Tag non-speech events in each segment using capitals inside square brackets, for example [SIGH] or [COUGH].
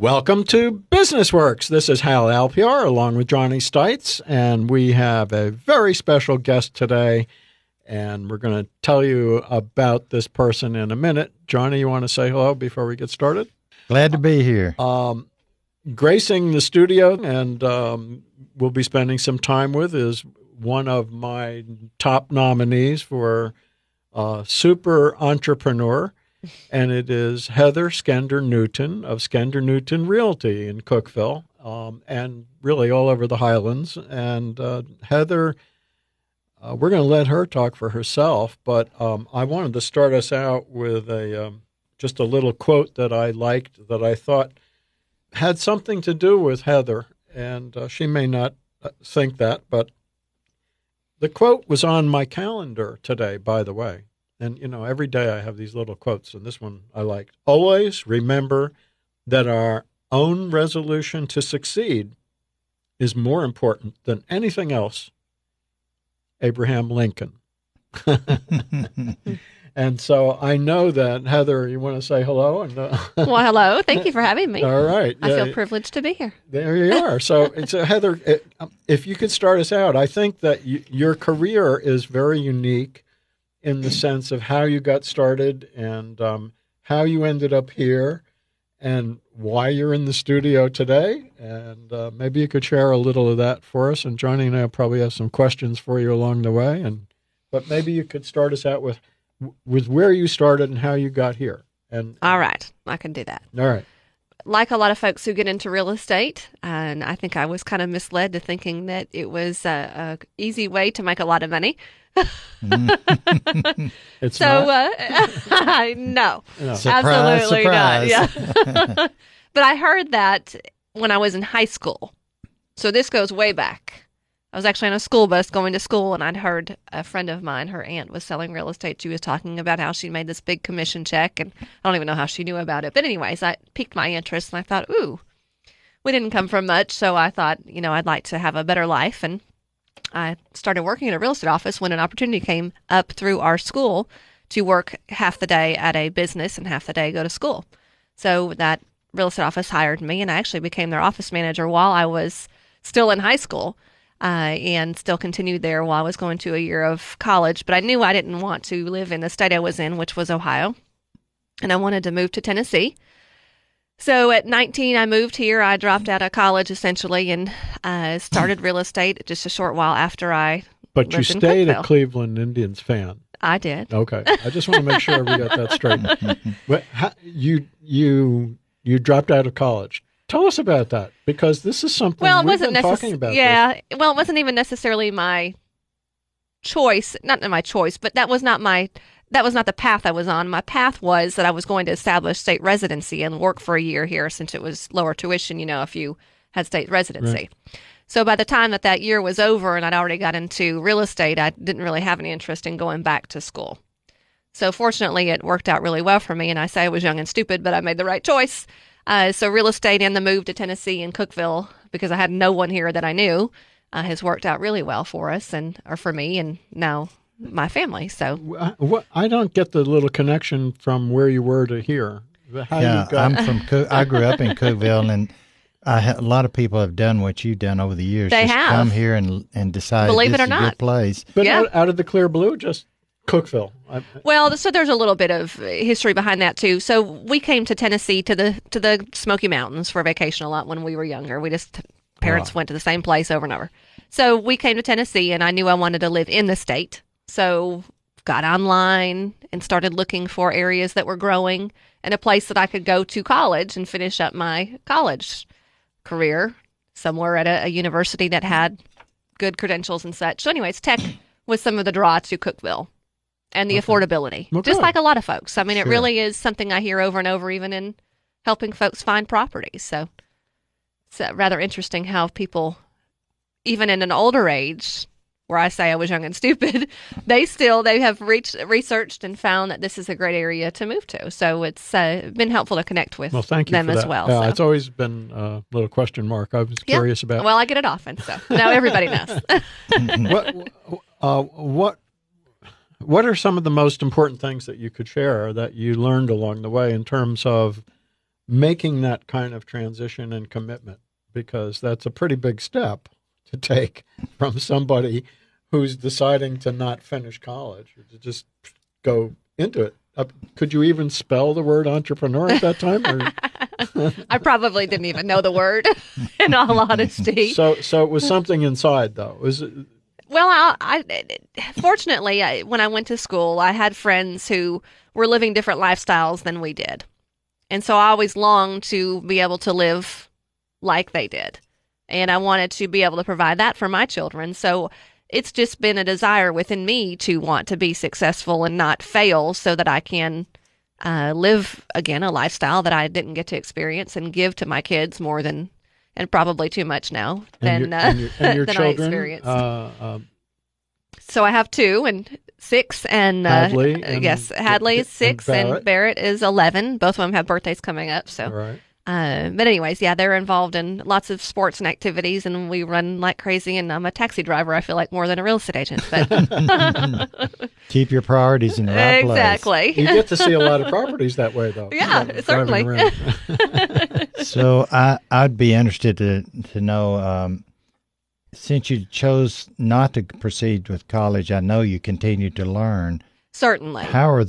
Welcome to Business Works. This is Hal Alpiar along with Johnny Stites, and we have a very special guest today. And we're going to tell you about this person in a minute. Johnny, you want to say hello before we get started? Glad to be here. Um, gracing the studio, and um, we'll be spending some time with, is one of my top nominees for uh, Super Entrepreneur and it is Heather Skender Newton of Skender Newton Realty in Cookeville, um, and really all over the Highlands. And uh, Heather, uh, we're going to let her talk for herself, but um, I wanted to start us out with a um, just a little quote that I liked that I thought had something to do with Heather, and uh, she may not uh, think that, but the quote was on my calendar today, by the way. And, you know, every day I have these little quotes, and this one I liked. Always remember that our own resolution to succeed is more important than anything else. Abraham Lincoln. [LAUGHS] and so I know that Heather, you want to say hello? And uh, well, hello. Thank you for having me. All right. I yeah, feel privileged to be here. There you are. So, so Heather, if you could start us out, I think that you, your career is very unique in the sense of how you got started and um, how you ended up here and why you're in the studio today. And uh, maybe you could share a little of that for us. And Johnny and I probably have some questions for you along the way. And but maybe you could start us out with with where you started and how you got here. And all right, I can do that. All right. Like a lot of folks who get into real estate, and I think I was kind of misled to thinking that it was a, a easy way to make a lot of money. [LAUGHS] it's so uh, [LAUGHS] no, no. Surprise, absolutely surprise. not. Yeah, [LAUGHS] but I heard that when I was in high school. So this goes way back. I was actually on a school bus going to school, and I'd heard a friend of mine, her aunt was selling real estate. She was talking about how she made this big commission check, and I don't even know how she knew about it. But anyways, I piqued my interest, and I thought, ooh, we didn't come from much, so I thought, you know, I'd like to have a better life, and I started working in a real estate office when an opportunity came up through our school to work half the day at a business and half the day go to school. So that real estate office hired me, and I actually became their office manager while I was still in high school. Uh, and still continued there while I was going to a year of college. But I knew I didn't want to live in the state I was in, which was Ohio. And I wanted to move to Tennessee. So at 19, I moved here. I dropped out of college essentially and uh, started real estate just a short while after I. But you stayed a Cleveland Indians fan. I did. Okay, I just want to make sure we got that straight. [LAUGHS] but how, you you you dropped out of college. Tell us about that because this is something well, it wasn't necess- talking about. Yeah, this. well, it wasn't even necessarily my choice. Not my choice, but that was not my that was not the path I was on. My path was that I was going to establish state residency and work for a year here since it was lower tuition, you know, if you had state residency. Right. So by the time that that year was over and I'd already got into real estate, I didn't really have any interest in going back to school. So fortunately, it worked out really well for me. And I say I was young and stupid, but I made the right choice. Uh, so real estate and the move to Tennessee and Cookeville, because I had no one here that I knew, uh, has worked out really well for us and or for me. And now my family. So what, I don't get the little connection from where you were to here. How yeah, I'm from. Co- I grew up in Cookeville, and I ha- a lot of people have done what you've done over the years. They just have come here and and decide. Believe it or not, place. But yeah. out, out of the clear blue, just Cookeville. Well, so there's a little bit of history behind that too. So we came to Tennessee to the to the Smoky Mountains for vacation a lot when we were younger. We just parents ah. went to the same place over and over. So we came to Tennessee, and I knew I wanted to live in the state. So got online and started looking for areas that were growing and a place that I could go to college and finish up my college career somewhere at a, a university that had good credentials and such. So, anyways, tech was some of the draw to Cookeville and the okay. affordability, okay. just like a lot of folks. I mean, sure. it really is something I hear over and over, even in helping folks find properties. So, it's uh, rather interesting how people, even in an older age, where I say I was young and [LAUGHS] stupid, they still they have reached researched and found that this is a great area to move to. So it's uh, been helpful to connect with well, thank you them as well. Yeah, so. it's always been a little question mark. I was yeah. curious about. Well, I get it often, so now everybody knows. [LAUGHS] what, uh, what what are some of the most important things that you could share that you learned along the way in terms of making that kind of transition and commitment because that's a pretty big step to take from somebody who's deciding to not finish college or to just go into it. Uh, could you even spell the word entrepreneur at that time? Or? [LAUGHS] I probably didn't even know the word, [LAUGHS] in all [LAUGHS] honesty. So, so it was something inside, though. Was it, Well, I, I fortunately, I, when I went to school, I had friends who were living different lifestyles than we did, and so I always longed to be able to live like they did, and I wanted to be able to provide that for my children. So it's just been a desire within me to want to be successful and not fail, so that I can uh, live again a lifestyle that I didn't get to experience and give to my kids more than. And probably too much now than and your, uh, and your, and [LAUGHS] your than children? I experienced. Uh, um, So I have two and six and uh, Hadley and- yes, Hadley is six and Barrett. Barrett. is eleven. Both of them have birthdays coming up. So, right. Uh, but anyways, yeah, they're involved in lots of sports and activities, and we run like crazy. And I'm a taxi driver. I feel like more than a real estate agent, but [LAUGHS] Keep your priorities in the right place. exactly. You get to see a lot of [LAUGHS] properties that way, though. Yeah, driving certainly. [LAUGHS] So I I'd be interested to to know um, since you chose not to proceed with college. I know you continued to learn. Certainly. How are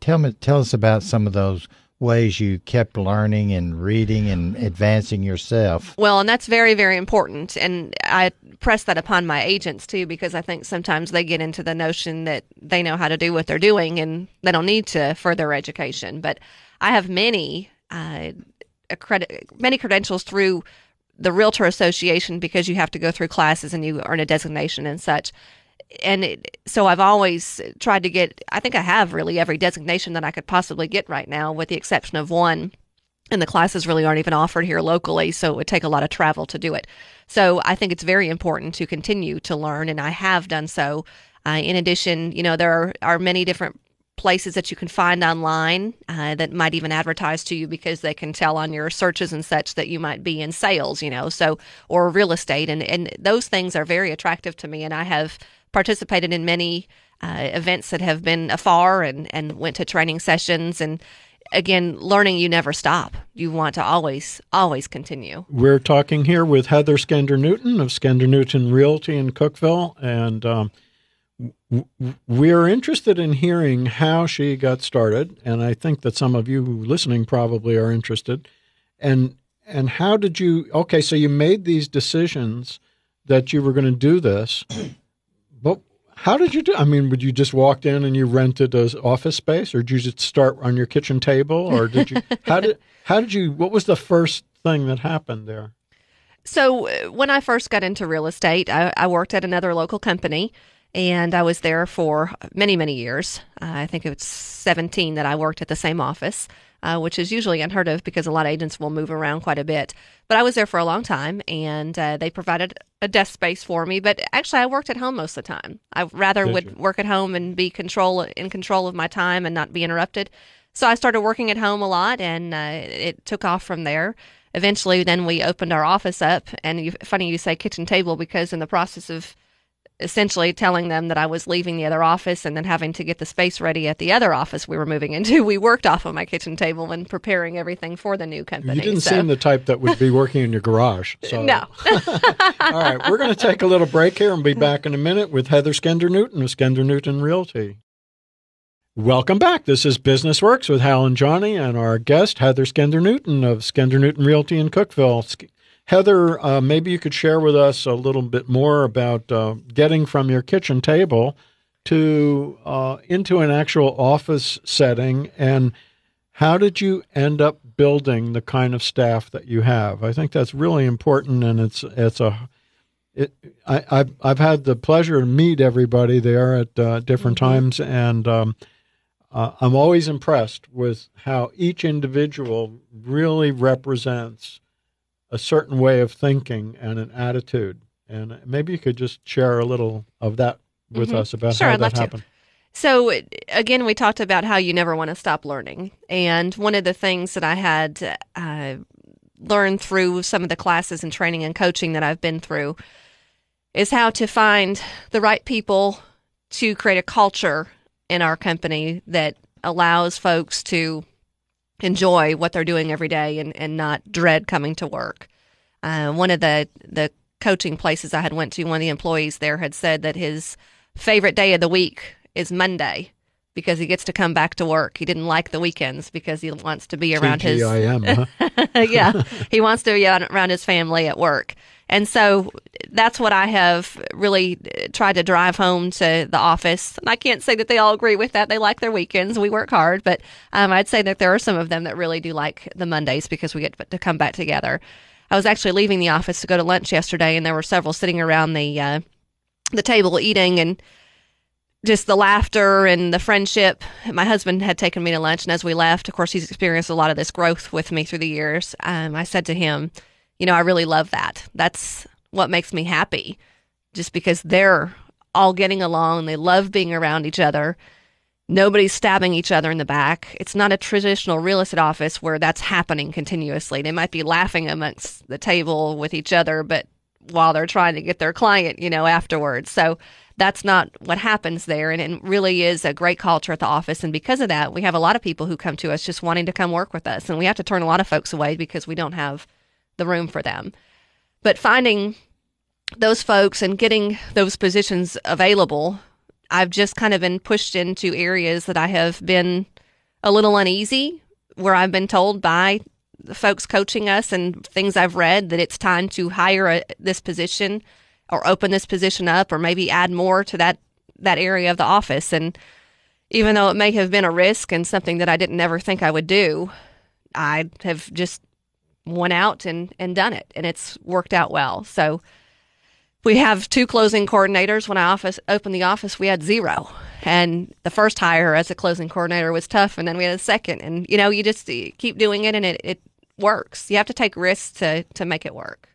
tell me tell us about some of those ways you kept learning and reading and advancing yourself. Well, and that's very, very important. And I press that upon my agents too, because I think sometimes they get into the notion that they know how to do what they're doing and they don't need to further education. But I have many, uh, many credentials through the Realtor Association because you have to go through classes and you earn a designation and such. And it, so I've always tried to get, I think I have really every designation that I could possibly get right now, with the exception of one. And the classes really aren't even offered here locally so it would take a lot of travel to do it. So i think it's very important to continue to learn and i have done so. Uh, in addition you know there are, are many different places that you can find online uh, that might even advertise to you because they can tell on your searches and such that you might be in sales you know so or real estate and and those things are very attractive to me and i have participated in many uh, events that have been afar and and went to training sessions and again, learning you never stop. You want to always, always continue. We're talking here with Heather Skender Newton of Skender Newton Realty in Cookeville, and um, we're interested in hearing how she got started. And I think that some of you listening probably are interested. And and how did you? Okay, so you made these decisions that you were going to do this, how did you do? I mean, would you just walked in and you rented an office space, or did you just start on your kitchen table, or did you? [LAUGHS] how did how did you? What was the first thing that happened there? So, uh, when I first got into real estate, I, I worked at another local company and I was there for many, many years. Uh, I think it was 17 that I worked at the same office, uh, which is usually unheard of because a lot of agents will move around quite a bit. But I was there for a long time and uh, they provided a desk space for me. But actually, I worked at home most of the time. I rather Did would you? work at home and be control in control of my time and not be interrupted. So I started working at home a lot, and uh, it took off from there. Eventually, then we opened our office up, and you, funny you say kitchen table because in the process of essentially telling them that I was leaving the other office and then having to get the space ready at the other office we were moving into, [LAUGHS] we worked off of my kitchen table and preparing everything for the new company. You didn't so. seem the type that would be working in your garage. So. no. [LAUGHS] [LAUGHS] All right, we're going to take a little break here and be back in a minute with Heather Skender Newton of Skender Newton Realty. Welcome back. This is Business Works with Hal and Johnny, and our guest, Heather Skender Newton of Skender Newton Realty in Cookeville. Heather, uh, maybe you could share with us a little bit more about uh, getting from your kitchen table to uh, into an actual office setting, and how did you end up building the kind of staff that you have? I think that's really important, and it's it's a it, I, I've I've had the pleasure to meet everybody there at uh, different times, and um, uh, I'm always impressed with how each individual really represents a certain way of thinking and an attitude. And maybe you could just share a little of that with Mhm. us about Sure, how I'd that love to. happened. So again, we talked about how you never want to stop learning, and one of the things that I had uh, learned through some of the classes and training and coaching that I've been through is how to find the right people to create a culture in our company that allows folks to enjoy what they're doing every day and, and not dread coming to work. Uh, one of the the coaching places I had went to, one of the employees there had said that his favorite day of the week is Monday because he gets to come back to work. He didn't like the weekends because he wants to be around his TGIM, huh? [LAUGHS] yeah, he wants to be around his family at work. And so that's what I have really tried to drive home to the office. And I can't say that they all agree with that. They like their weekends. We work hard, but um, I'd say that there are some of them that really do like the Mondays because we get to come back together. I was actually leaving the office to go to lunch yesterday, and there were several sitting around the uh, the table eating, and just the laughter and the friendship. My husband had taken me to lunch, and as we left, of course, he's experienced a lot of this growth with me through the years. Um, I said to him, "You know, I really love that. That's what makes me happy, just because they're all getting along. They love being around each other." Nobody's stabbing each other in the back. It's not a traditional real estate office where that's happening continuously. They might be laughing amongst the table with each other, but while they're trying to get their client, you know, afterwards. So that's not what happens there. And it really is a great culture at the office. And because of that, we have a lot of people who come to us just wanting to come work with us. And we have to turn a lot of folks away because we don't have the room for them. But finding those folks and getting those positions available I've just kind of been pushed into areas that I have been a little uneasy, where I've been told by the folks coaching us and things I've read that it's time to hire a, this position or open this position up or maybe add more to that that area of the office and even though it may have been a risk and something that I didn't ever think I would do, I have just went out and, and done it and it's worked out well. So we have two closing coordinators. When I office opened the office, we had zero. And the first hire as a closing coordinator was tough, and then we had a second. And you know, you just keep doing it, and it, it works. You have to take risks to to make it work.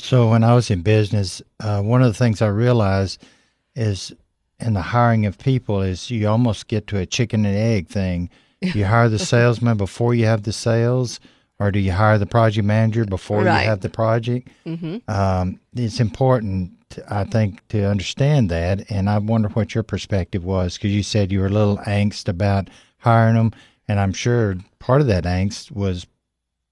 So when I was in business, uh, one of the things I realized is in the hiring of people is you almost get to a chicken and egg thing. You hire the [LAUGHS] salesman before you have the sales, or do you hire the project manager before Right. you have the project? Mm-hmm. Um, it's important, I think, to understand that. And I wonder what your perspective was because you said you were a little angst about hiring them, and I'm sure part of that angst was,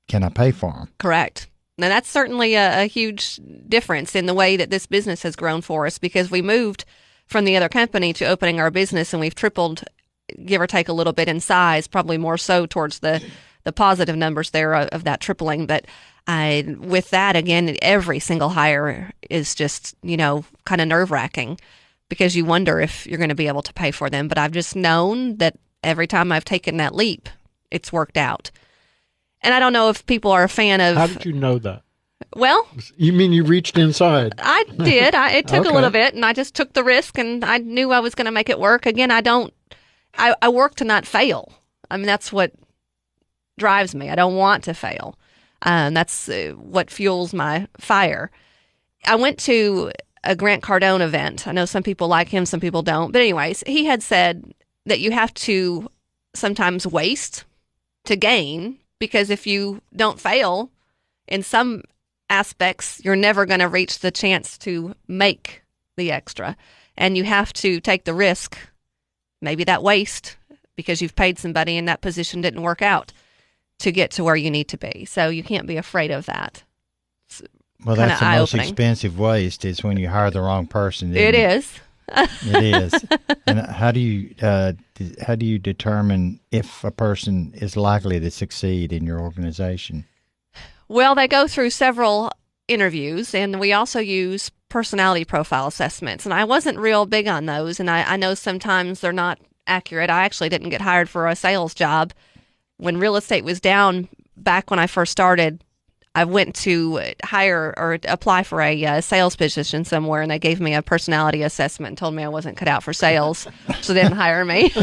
can I pay for them? Correct. Now that's certainly a, a huge difference in the way that this business has grown for us because we moved from the other company to opening our business and we've tripled, give or take a little bit in size, probably more so towards the the positive numbers there of, of that tripling. But I, with that again, every single hire is just you know kind of nerve wracking because you wonder if you're going to be able to pay for them. But I've just known that every time I've taken that leap, it's worked out. And I don't know if people are a fan of. How did you know that? well, You mean you reached inside? I did. I, it took Okay. a little bit, and I just took the risk, and I knew I was going to make it work. Again, I don't. I, I work to not fail. I mean, that's what drives me. I don't want to fail. Um, that's uh, what fuels my fire. I went to a Grant Cardone event. I know some people like him, some people don't. But anyways, he had said that you have to sometimes waste to gain because if you don't fail in some aspects, you're never going to reach the chance to make the extra. And you have to take the risk, maybe that waste, because you've paid somebody and that position didn't work out to get to where you need to be. So you can't be afraid of that. Well, that's the most expensive waste is when you hire the wrong person. It isn't is. It is. [LAUGHS] and how do you uh, how do you determine if a person is likely to succeed in your organization? Well, they go through several interviews, and we also use personality profile assessments. And I wasn't real big on those, and I, I know sometimes they're not accurate. I actually didn't get hired for a sales job when real estate was down back when I first started. I went to hire or apply for a uh, sales position somewhere, and they gave me a personality assessment and told me I wasn't cut out for sales, so they didn't hire me.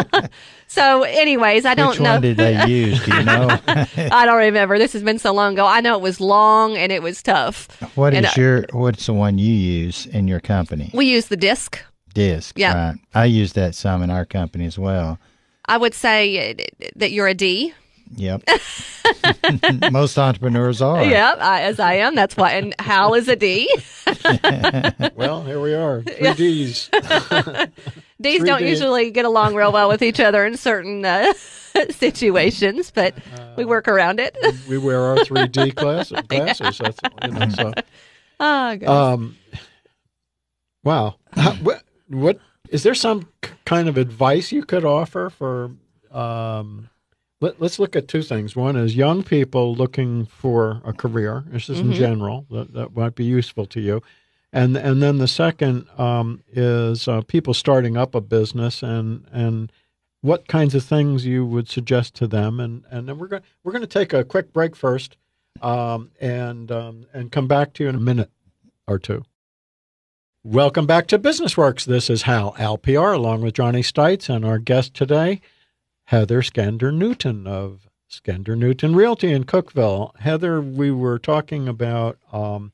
[LAUGHS] so, anyways, I don't Which know. one did they [LAUGHS] use? Do you know? [LAUGHS] I don't remember. This has been so long ago. I know it was long and it was tough. what And, is uh, your what's the one you use in your company? We use the DISC. DISC. Yeah. Right. I use that some in our company as well. I would say uh, that you're a D. Yep. [LAUGHS] Most entrepreneurs are. Yep, I, as I am. That's why. And Hal is a D. [LAUGHS] well, here we are. Three D's. [LAUGHS] These don't 3D. usually get along real well with each other in certain uh, situations, but we work around it. we wear our 3D class, glasses. That's you know, so. Oh, goodness. Um, wow. How, what, what is there some kind of advice you could offer for? Um, let, let's look at two things. One is young people looking for a career. This is in Mhm. general that, that might be useful to you, and and then the second um, is uh, people starting up a business and and what kinds of things you would suggest to them. And and then we're going we're going to take a quick break first, um, and um, and come back to you in a minute or two. Welcome back to Business Works. This is Hal Alpiar along with Johnny Stites and our guest today, Heather Skender Newton of Skender Newton Realty in Cookeville. Heather, we were talking about um,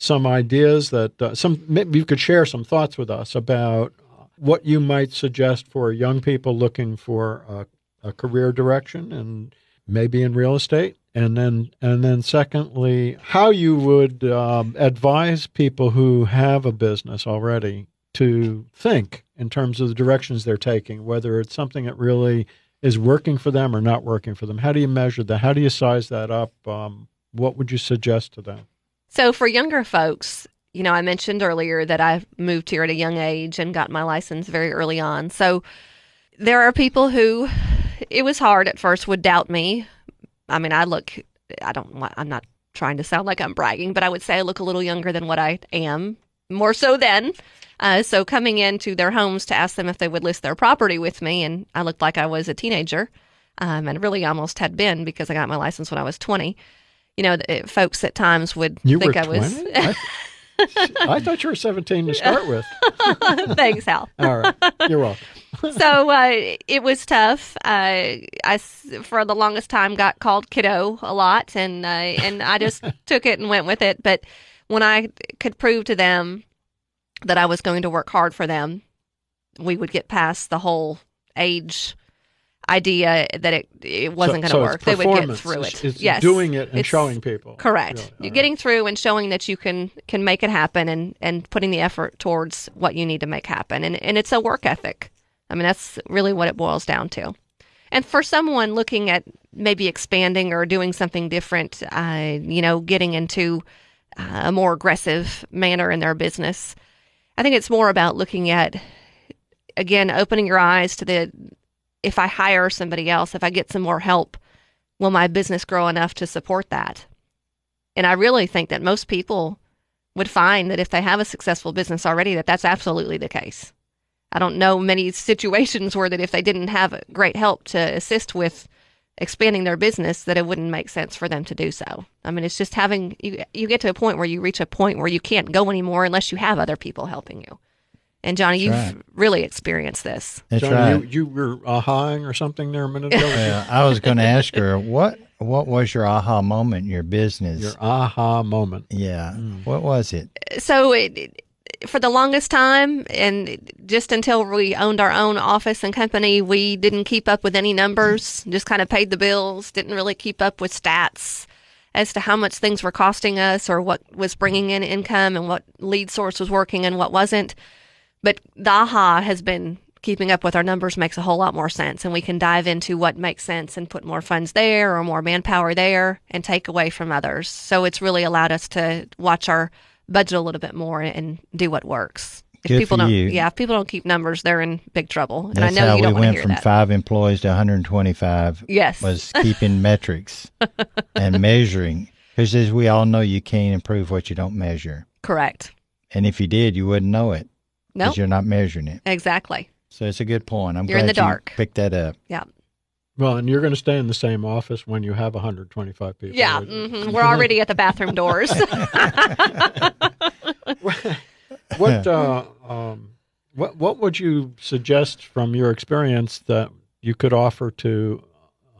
some ideas that uh, some maybe you could share some thoughts with us about what you might suggest for young people looking for a, a career direction and maybe in real estate and then and then secondly how you would um, advise people who have a business already to think in terms of the directions they're taking whether it's something that really is working for them or not working for them how do you measure that how do you size that up um, what would you suggest to them So for younger folks, you know, I mentioned earlier that I moved here at a young age and got my license very early on. So there are people who it was hard at first would doubt me. I mean, I look I don't want I'm not trying to sound like I'm bragging, but I would say I look a little younger than what I am, more so then. Uh, so coming into their homes to ask them if they would list their property with me, and I looked like I was a teenager, um, and really almost had been because I got my license when I was 20. You know, the, folks at times would you think I 20 was. [LAUGHS] I, [LAUGHS] I thought you were 17 to start [LAUGHS] with Thanks, Hal. [LAUGHS] all right you're welcome So uh, it was tough. Uh, I for the longest time got called kiddo a lot, and uh, and I just took it and went with it. But when I could prove to them that I was going to work hard for them, we would get past the whole age idea that it it wasn't going to So- so work. They would get through it. It's yes, doing it and It's- showing people. Correct. Really. You're All getting through and showing that you can can make it happen and and putting the effort towards what you need to make happen. And and it's a work ethic. I mean, that's really what it boils down to. And for someone looking at maybe expanding or doing something different, uh, you know, getting into uh, a more aggressive manner in their business, I think it's more about looking at again opening your eyes to the if I hire somebody else, if I get some more help, will my business grow enough to support that? And I really think that most people would find that if they have a successful business already, that that's absolutely the case. I don't know many [LAUGHS] situations where that if they didn't have great help to assist with expanding their business, that it wouldn't make sense for them to do so. I mean, it's just having you. You get to a point where you reach a point where you can't go anymore unless you have other people helping you. And Johnny, That's you've really experienced this. That's Johnny, right. you, you were ahhing or something there a minute ago. Yeah, I was going [LAUGHS] to ask her what what was your aha moment in your business? Your aha moment. yeah, Mm. what was it? so it, it- for the longest time and just until we owned our own office and company we didn't keep up with any numbers just kind of paid the bills didn't really keep up with stats as to how much things were costing us or what was bringing in income and what lead source was working and what wasn't but the aha has been keeping up with our numbers makes a whole lot more sense and we can dive into what makes sense and put more funds there or more manpower there and take away from others. So it's really allowed us to watch our budget a little bit more and do what works. If Good people don't you. yeah if people don't keep numbers they're in big trouble. And That's i know how you we don't to went from that. five employees to 125. yes. Was [LAUGHS] keeping metrics and measuring because as we all know, you can't improve what you don't measure, correct. And if you did, you wouldn't know it no because you're not measuring it. exactly So it's a good point. I'm You're in glad the you dark. picked that up. Yeah. Well, and you're going to stay in the same office when you have 125 people. yeah right? hmm we're already at the bathroom doors [LAUGHS] [LAUGHS] what uh, um, what what would you suggest from your experience that you could offer to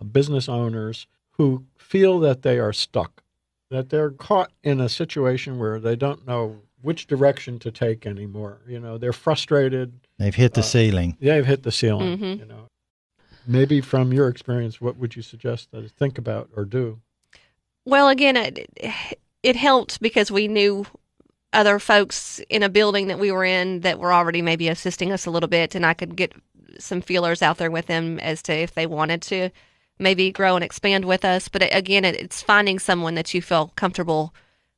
uh, business owners who feel that they are stuck, that they're caught in a situation where they don't know which direction to take anymore? You know, they're frustrated. They've hit the Uh, ceiling. They've hit the ceiling. Mhm. You know, maybe from your experience, what would you suggest that they think about or do? Well, again, it, it helped because we knew other folks in a building that we were in that were already maybe assisting us a little bit, and I could get some feelers out there with them as to if they wanted to maybe grow and expand with us. But again, it's finding someone that you feel comfortable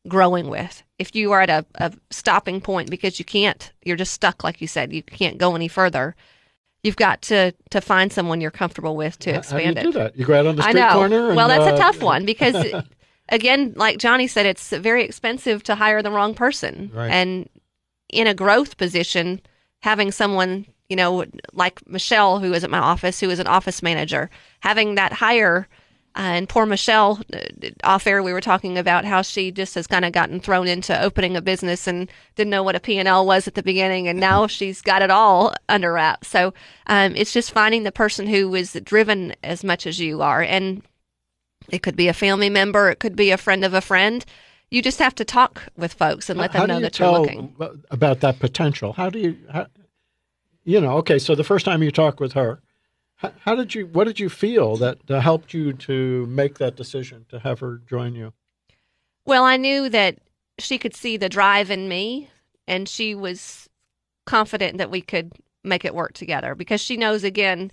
growing with. If you are at a, a stopping point because you can't, you're just stuck, like you said, you can't go any further. You've got to to find someone you're comfortable with to expand How do you it. do that? You go out on the I street know. corner. And, well, that's uh, a tough one because, [LAUGHS] again, like Johnny said, it's very expensive to hire the wrong person. Right. And in a growth position, having someone, you know, like Michelle, who is at my office, who is an office manager, having that hire. Uh, and poor Michelle, uh, off air, we were talking about how she just has kind of gotten thrown into opening a business and didn't know what a P&L was at the beginning, and now [LAUGHS] she's got it all under wraps. So um, it's just finding the person who is driven as much as you are, and it could be a family member, it could be a friend of a friend. You just have to talk with folks and let How them do know you that you're looking. about that potential? How do you, how, you know? Okay, so the first time you talk with her, how, how did you? What did you feel that uh, helped you to make that decision to have her join you? Well, I knew that she could see the drive in me, and she was confident that we could make it work together because she knows again,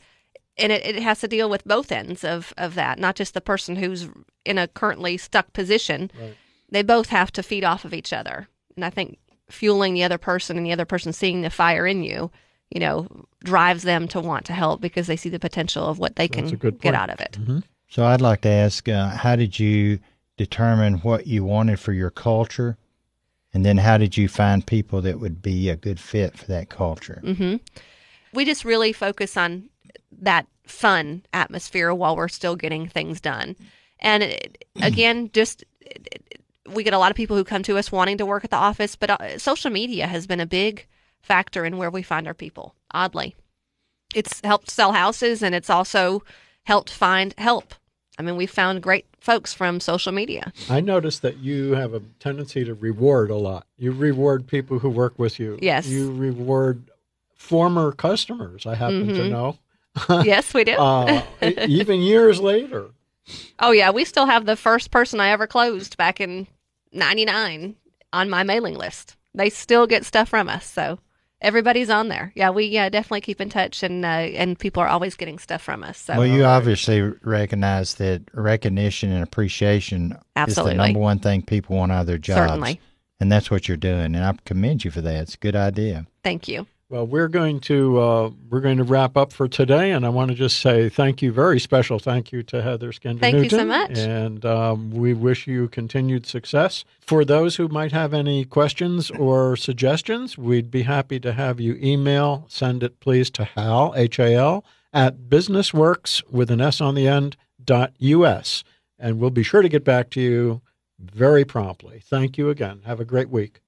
and it, it has to deal with both ends of, of that, not just the person who's in a currently stuck position. Right. They both have to feed off of each other. And I think fueling the other person and the other person seeing the fire in you, you know, drives them to want to help because they see the potential of what they That's can get out of it. So I'd like to ask, uh, how did you determine what you wanted for your culture, and then how did you find people that would be a good fit for that culture? hmm We just really focus on that fun atmosphere while we're still getting things done. And it, [CLEARS THROAT] again, just we get a lot of people who come to us wanting to work at the office, but uh, social media has been a big factor in where we find our people. Oddly, it's helped sell houses, and it's also helped find help. I mean, we found great folks from social media. I noticed that you have a tendency to reward a lot. You reward people who work with you. Yes. You reward former customers. I happen to Mhm. know. [LAUGHS] yes, we do. Uh, even years later. Oh yeah, we still have the first person I ever closed back in '99 on my mailing list. They still get stuff from us, so everybody's on there. Yeah, we uh, definitely keep in touch, and uh, and people are always getting stuff from us. So Well, you obviously recognize that recognition and appreciation Absolutely. is the number one thing people want out of their jobs. Certainly. And that's what you're doing, and I commend you for that. It's a good idea. thank you. Well, we're going to uh, we're going to wrap up for today, and I want to just say thank you, very special thank you to Heather Skender Thank you so much. and um, we wish you continued success. For those who might have any questions or [LAUGHS] suggestions, we'd be happy to have you email. Send it, please, to Hal H A L at businessworks with an S on the end dot us, and we'll be sure to get back to you very promptly. Thank you again. Have a great week.